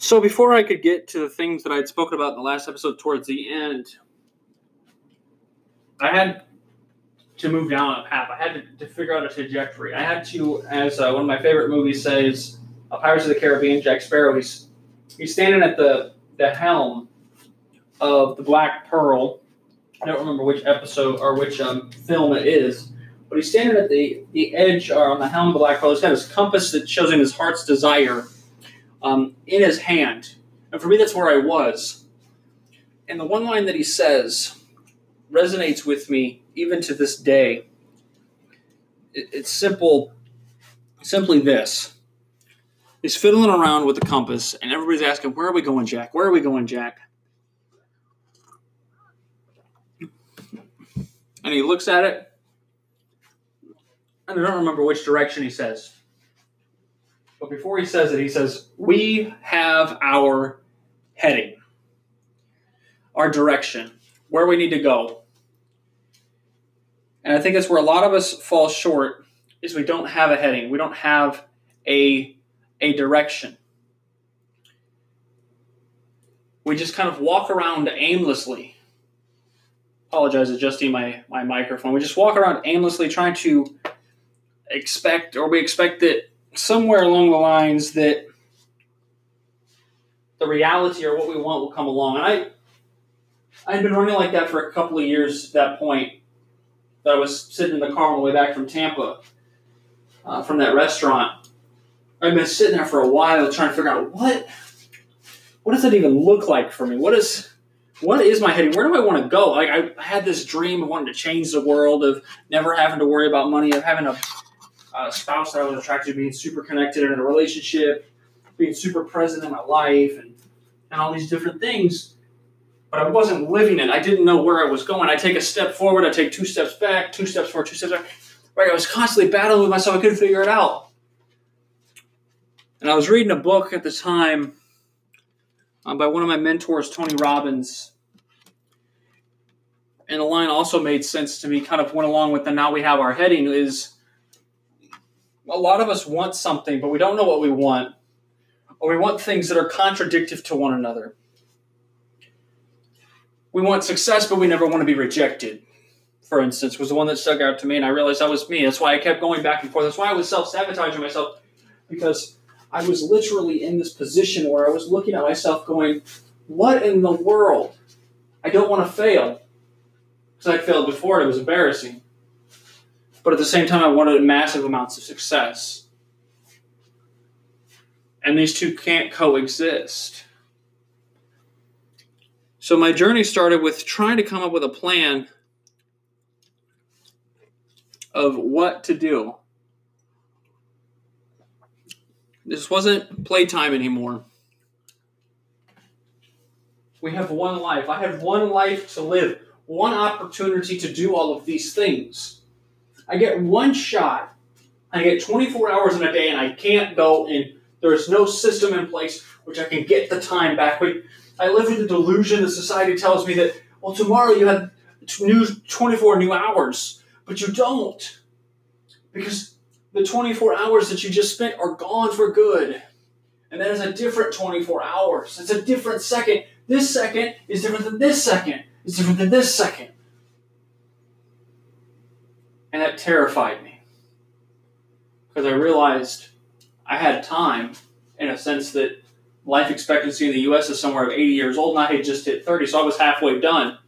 So before I could get to the things that I'd spoken about in the last episode towards the end, I had to move down a path. I had to, to figure out a trajectory. I had to, as uh, one of my favorite movies says, uh, Pirates of the Caribbean, Jack Sparrow, he's, he's standing at the, the helm of the Black Pearl. I don't remember which episode or which um, film it is, but he's standing at the, the edge or on the helm of the Black Pearl. He's got his compass that shows him his heart's desire um, in his hand. And for me, that's where I was. And the one line that he says resonates with me even to this day. It's simple, simply this. He's fiddling around with the compass, and everybody's asking, Where are we going, Jack? Where are we going, Jack? And he looks at it, and I don't remember which direction he says. But before he says it, he says, We have our heading, our direction, where we need to go. And I think that's where a lot of us fall short is we don't have a heading. We don't have a, a direction. We just kind of walk around aimlessly. Apologize adjusting my, my microphone. We just walk around aimlessly trying to expect or we expect that somewhere along the lines that the reality or what we want will come along. And I I had been running like that for a couple of years at that point. That I was sitting in the car on the way back from Tampa uh, from that restaurant. I've been sitting there for a while trying to figure out what what does it even look like for me? What is what is my heading? Where do I want to go? Like I had this dream of wanting to change the world, of never having to worry about money, of having a uh, spouse that I was attracted to, being super connected in a relationship, being super present in my life, and, and all these different things. But I wasn't living it. I didn't know where I was going. I take a step forward, I take two steps back, two steps forward, two steps back. Right, I was constantly battling with myself. I couldn't figure it out. And I was reading a book at the time um, by one of my mentors, Tony Robbins. And the line also made sense to me, kind of went along with the now we have our heading is a lot of us want something, but we don't know what we want, or we want things that are contradictory to one another. We want success, but we never want to be rejected. For instance, was the one that stuck out to me, and I realized that was me. That's why I kept going back and forth. That's why I was self sabotaging myself, because I was literally in this position where I was looking at myself going, What in the world? I don't want to fail. Because I'd failed before, and it was embarrassing but at the same time, I wanted massive amounts of success. And these two can't coexist. So my journey started with trying to come up with a plan of what to do. This wasn't playtime anymore. We have one life. I have one life to live, one opportunity to do all of these things. I get one shot. I get 24 hours in a day, and I can't go and there's no system in place which I can get the time back. But I live in the delusion that society tells me that, well, tomorrow you have new 24 new hours, but you don't. Because the 24 hours that you just spent are gone for good. And that is a different 24 hours. It's a different second. This second is different than this second. It's different than this second. And that terrified me. Because I realized I had time in a sense that life expectancy in the US is somewhere of 80 years old, and I had just hit 30, so I was halfway done.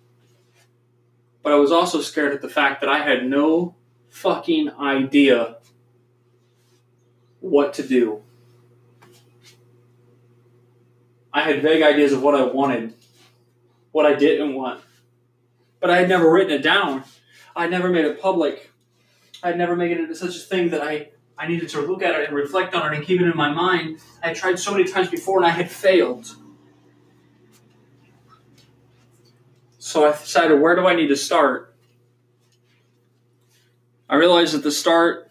But I was also scared at the fact that I had no fucking idea what to do. I had vague ideas of what I wanted, what I didn't want, but I had never written it down. I had never made it public. I'd never made it into such a thing that I, I needed to look at it and reflect on it and keep it in my mind. I tried so many times before and I had failed. So I decided, where do I need to start? I realized at the start,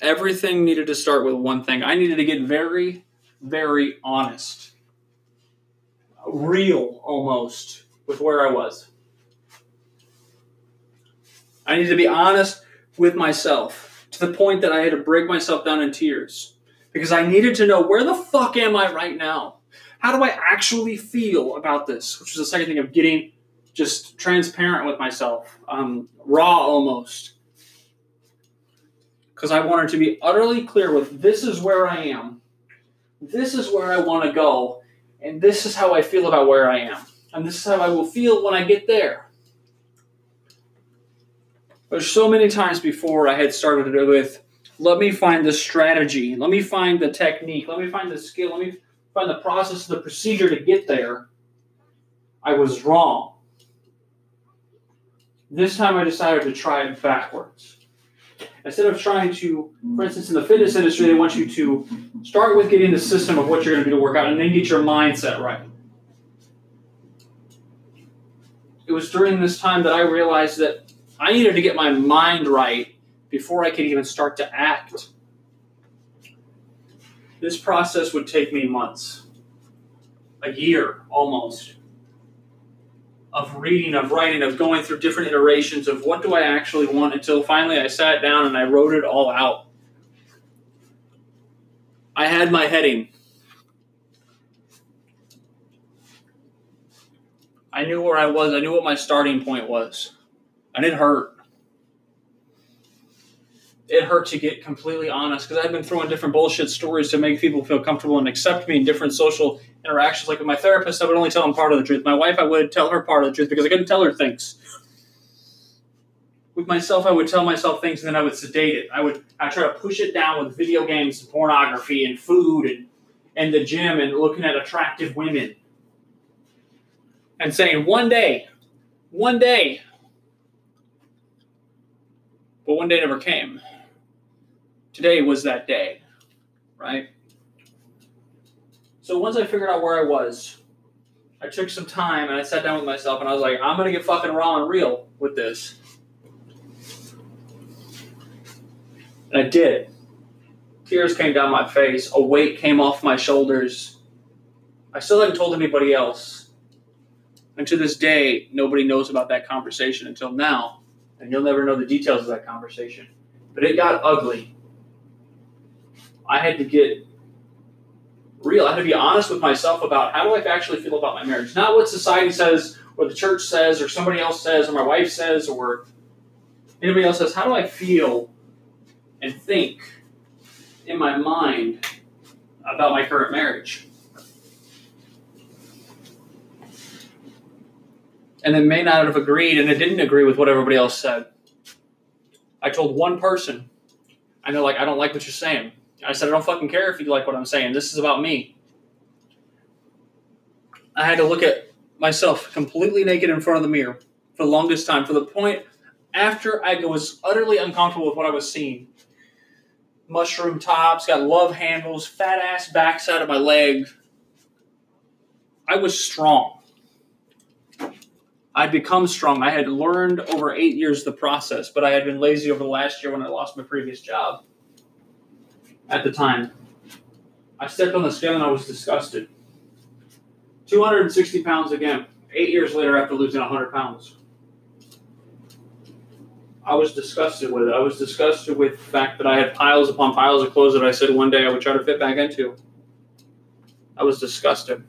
everything needed to start with one thing. I needed to get very, very honest, real almost, with where I was. I needed to be honest with myself to the point that I had to break myself down in tears. because I needed to know where the fuck am I right now? How do I actually feel about this? Which was the second thing of getting just transparent with myself, um, raw almost. Because I wanted to be utterly clear with this is where I am, this is where I want to go, and this is how I feel about where I am, and this is how I will feel when I get there. There's so many times before I had started it with, let me find the strategy, let me find the technique, let me find the skill, let me find the process, the procedure to get there. I was wrong. This time I decided to try it backwards. Instead of trying to, for instance, in the fitness industry, they want you to start with getting the system of what you're going to do to work out and then get your mindset right. It was during this time that I realized that I needed to get my mind right before I could even start to act. This process would take me months, a year almost, of reading, of writing, of going through different iterations of what do I actually want until finally I sat down and I wrote it all out. I had my heading. I knew where I was, I knew what my starting point was. And it hurt. It hurt to get completely honest because I've been throwing different bullshit stories to make people feel comfortable and accept me in different social interactions. Like with my therapist, I would only tell them part of the truth. My wife, I would tell her part of the truth because I couldn't tell her things. With myself, I would tell myself things and then I would sedate it. I would I try to push it down with video games and pornography and food and and the gym and looking at attractive women and saying one day, one day but one day never came. Today was that day, right? So once I figured out where I was, I took some time and I sat down with myself and I was like, I'm gonna get fucking raw and real with this. And I did. Tears came down my face, a weight came off my shoulders. I still hadn't told anybody else. And to this day, nobody knows about that conversation until now and you'll never know the details of that conversation. But it got ugly. I had to get real. I had to be honest with myself about how do I actually feel about my marriage. Not what society says, or the church says, or somebody else says, or my wife says, or anybody else says. How do I feel and think in my mind about my current marriage? And they may not have agreed and it didn't agree with what everybody else said. I told one person, and they're like, I don't like what you're saying. I said, I don't fucking care if you like what I'm saying. This is about me. I had to look at myself completely naked in front of the mirror for the longest time, for the point after I was utterly uncomfortable with what I was seeing. Mushroom tops, got love handles, fat ass backside of my leg. I was strong. I'd become strong. I had learned over eight years the process, but I had been lazy over the last year when I lost my previous job. At the time, I stepped on the scale and I was disgusted. 260 pounds again, eight years later after losing 100 pounds. I was disgusted with it. I was disgusted with the fact that I had piles upon piles of clothes that I said one day I would try to fit back into. I was disgusted.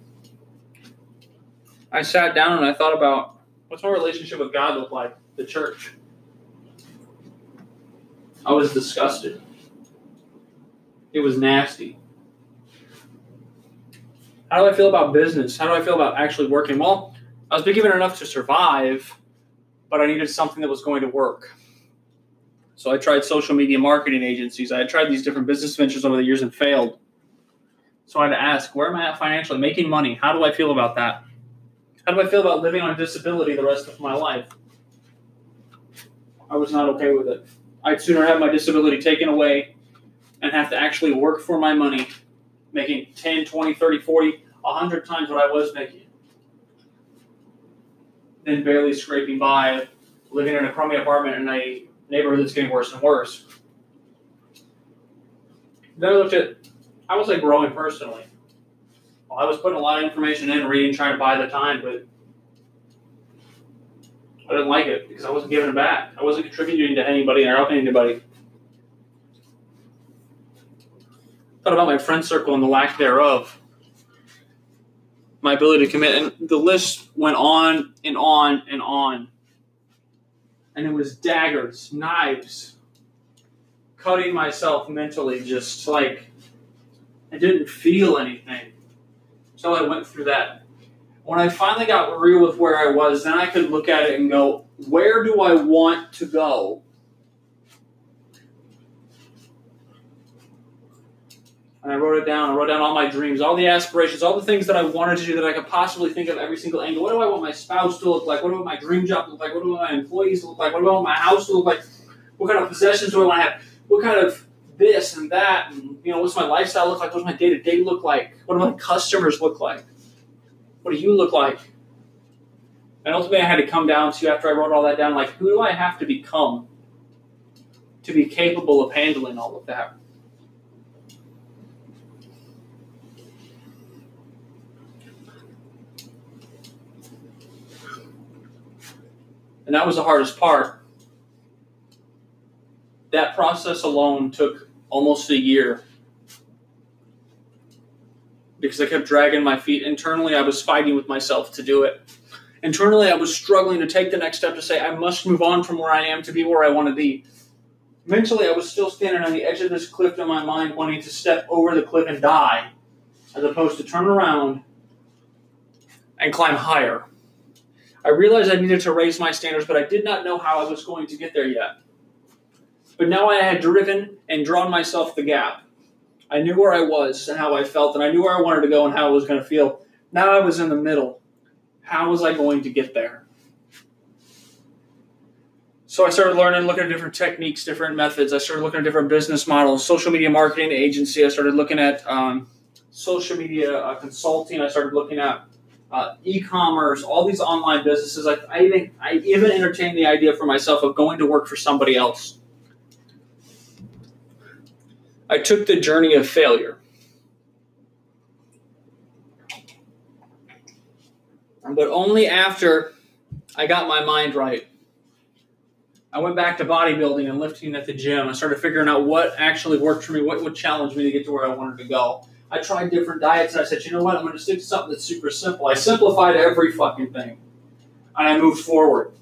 I sat down and I thought about What's my relationship with God look like? The church. I was disgusted. It was nasty. How do I feel about business? How do I feel about actually working? Well, I was being given enough to survive, but I needed something that was going to work. So I tried social media marketing agencies. I tried these different business ventures over the years and failed. So I had to ask, where am I at financially? Making money. How do I feel about that? How do I feel about living on disability the rest of my life? I was not okay with it. I'd sooner have my disability taken away and have to actually work for my money, making 10, 20, 30, 40, 100 times what I was making, than barely scraping by, living in a crummy apartment in a neighborhood that's getting worse and worse. Then I looked at, I was like growing personally. I was putting a lot of information in, reading, trying to buy the time, but I didn't like it because I wasn't giving it back. I wasn't contributing to anybody or helping anybody. thought about my friend circle and the lack thereof, my ability to commit, and the list went on and on and on. And it was daggers, knives, cutting myself mentally, just like I didn't feel anything. So I went through that. When I finally got real with where I was, then I could look at it and go, where do I want to go? and I wrote it down. I wrote down all my dreams, all the aspirations, all the things that I wanted to do that I could possibly think of every single angle. What do I want my spouse to look like? What do I want my dream job to look like? What do I want my employees to look like? What do I want my house to look like? What kind of possessions do I want to have? What kind of this and that? And you know, what's my lifestyle look like? What's my day to day look like? What do my customers look like? What do you look like? And ultimately, I had to come down to after I wrote all that down, like who do I have to become to be capable of handling all of that? And that was the hardest part. That process alone took almost a year because I kept dragging my feet. Internally, I was fighting with myself to do it. Internally, I was struggling to take the next step to say, I must move on from where I am to be where I want to be. Mentally, I was still standing on the edge of this cliff in my mind, wanting to step over the cliff and die, as opposed to turn around and climb higher. I realized I needed to raise my standards, but I did not know how I was going to get there yet. But now I had driven and drawn myself the gap. I knew where I was and how I felt, and I knew where I wanted to go and how I was going to feel. Now I was in the middle. How was I going to get there? So I started learning, looking at different techniques, different methods. I started looking at different business models, social media marketing agency. I started looking at um, social media uh, consulting. I started looking at uh, e-commerce, all these online businesses. I, I even I even entertained the idea for myself of going to work for somebody else. I took the journey of failure. But only after I got my mind right. I went back to bodybuilding and lifting at the gym. I started figuring out what actually worked for me, what would challenge me to get to where I wanted to go. I tried different diets and I said, you know what, I'm going to stick to something that's super simple. I simplified every fucking thing. And I moved forward.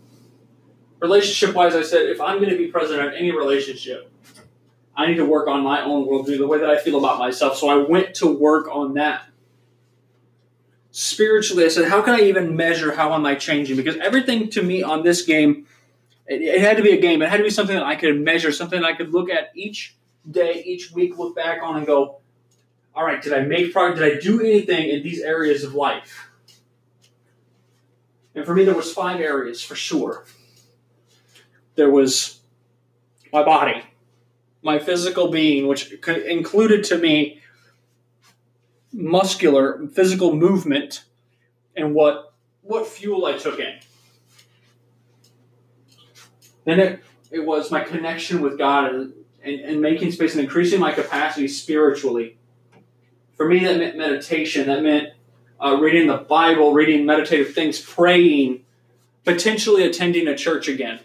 Relationship wise, I said, if I'm going to be president of any relationship, I need to work on my own worldview, the way that I feel about myself. So I went to work on that. Spiritually, I said, how can I even measure how am I changing? Because everything to me on this game, it, it had to be a game. It had to be something that I could measure, something I could look at each day, each week, look back on and go, all right, did I make progress? Did I do anything in these areas of life? And for me, there was five areas for sure. There was my body, my physical being, which included to me muscular, physical movement, and what what fuel I took in. Then it, it was my connection with God and, and, and making space and increasing my capacity spiritually for me, that meant meditation. That meant uh, reading the Bible, reading meditative things, praying, potentially attending a church again.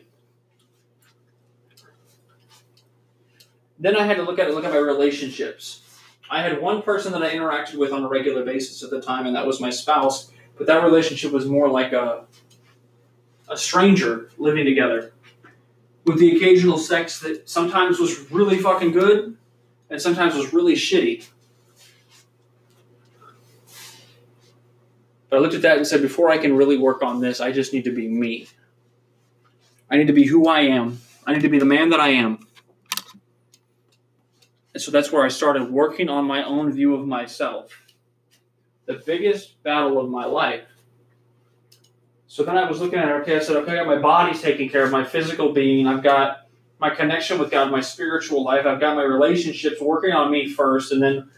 Then I had to look at it, look at my relationships. I had one person that I interacted with on a regular basis at the time, and that was my spouse. But that relationship was more like a a stranger living together, with the occasional sex that sometimes was really fucking good, and sometimes was really shitty. But I looked at that and said, before I can really work on this, I just need to be me. I need to be who I am. I need to be the man that I am. And so that's where I started working on my own view of myself. The biggest battle of my life. So then I was looking at it, okay, I said, okay, I got my body taken care of, my physical being, I've got my connection with God, my spiritual life, I've got my relationships working on me first, and then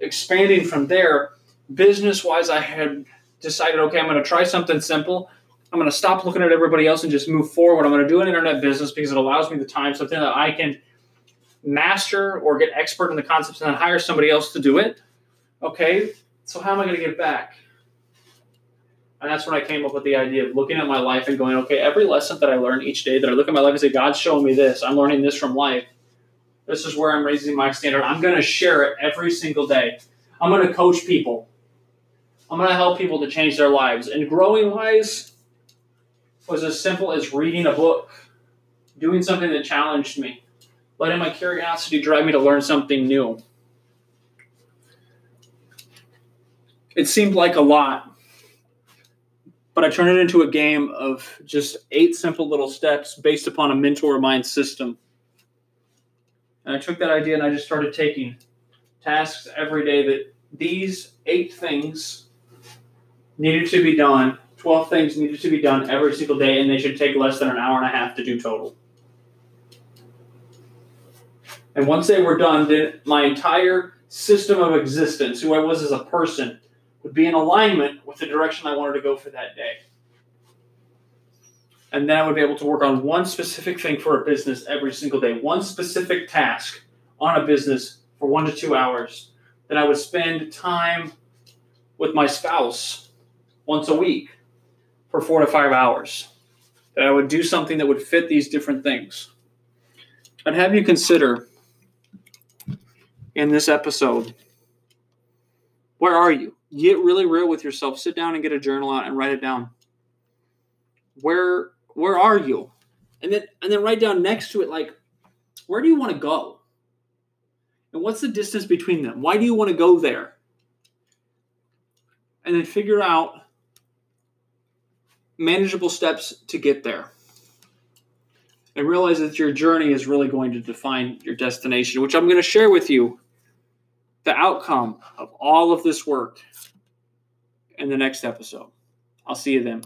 expanding from there. Business wise, I had decided, okay, I'm going to try something simple. I'm going to stop looking at everybody else and just move forward. I'm going to do an internet business because it allows me the time, something that I can master or get expert in the concepts and then hire somebody else to do it. Okay, so how am I going to get back? And that's when I came up with the idea of looking at my life and going, okay, every lesson that I learn each day that I look at my life and say, God's showing me this, I'm learning this from life. This is where I'm raising my standard. I'm going to share it every single day. I'm going to coach people. I'm going to help people to change their lives. And growing wise was as simple as reading a book, doing something that challenged me, letting my curiosity drive me to learn something new. It seemed like a lot, but I turned it into a game of just eight simple little steps based upon a mentor mind system. And I took that idea and I just started taking tasks every day that these eight things needed to be done, 12 things needed to be done every single day, and they should take less than an hour and a half to do total. And once they were done, then my entire system of existence, who I was as a person, would be in alignment with the direction I wanted to go for that day. And then I would be able to work on one specific thing for a business every single day, one specific task on a business for one to two hours. Then I would spend time with my spouse once a week for four to five hours. That I would do something that would fit these different things. I'd have you consider in this episode where are you? Get really real with yourself. Sit down and get a journal out and write it down. Where where are you? And then and then write down next to it like where do you want to go? And what's the distance between them? Why do you want to go there? And then figure out manageable steps to get there. And realize that your journey is really going to define your destination, which I'm going to share with you the outcome of all of this work in the next episode. I'll see you then.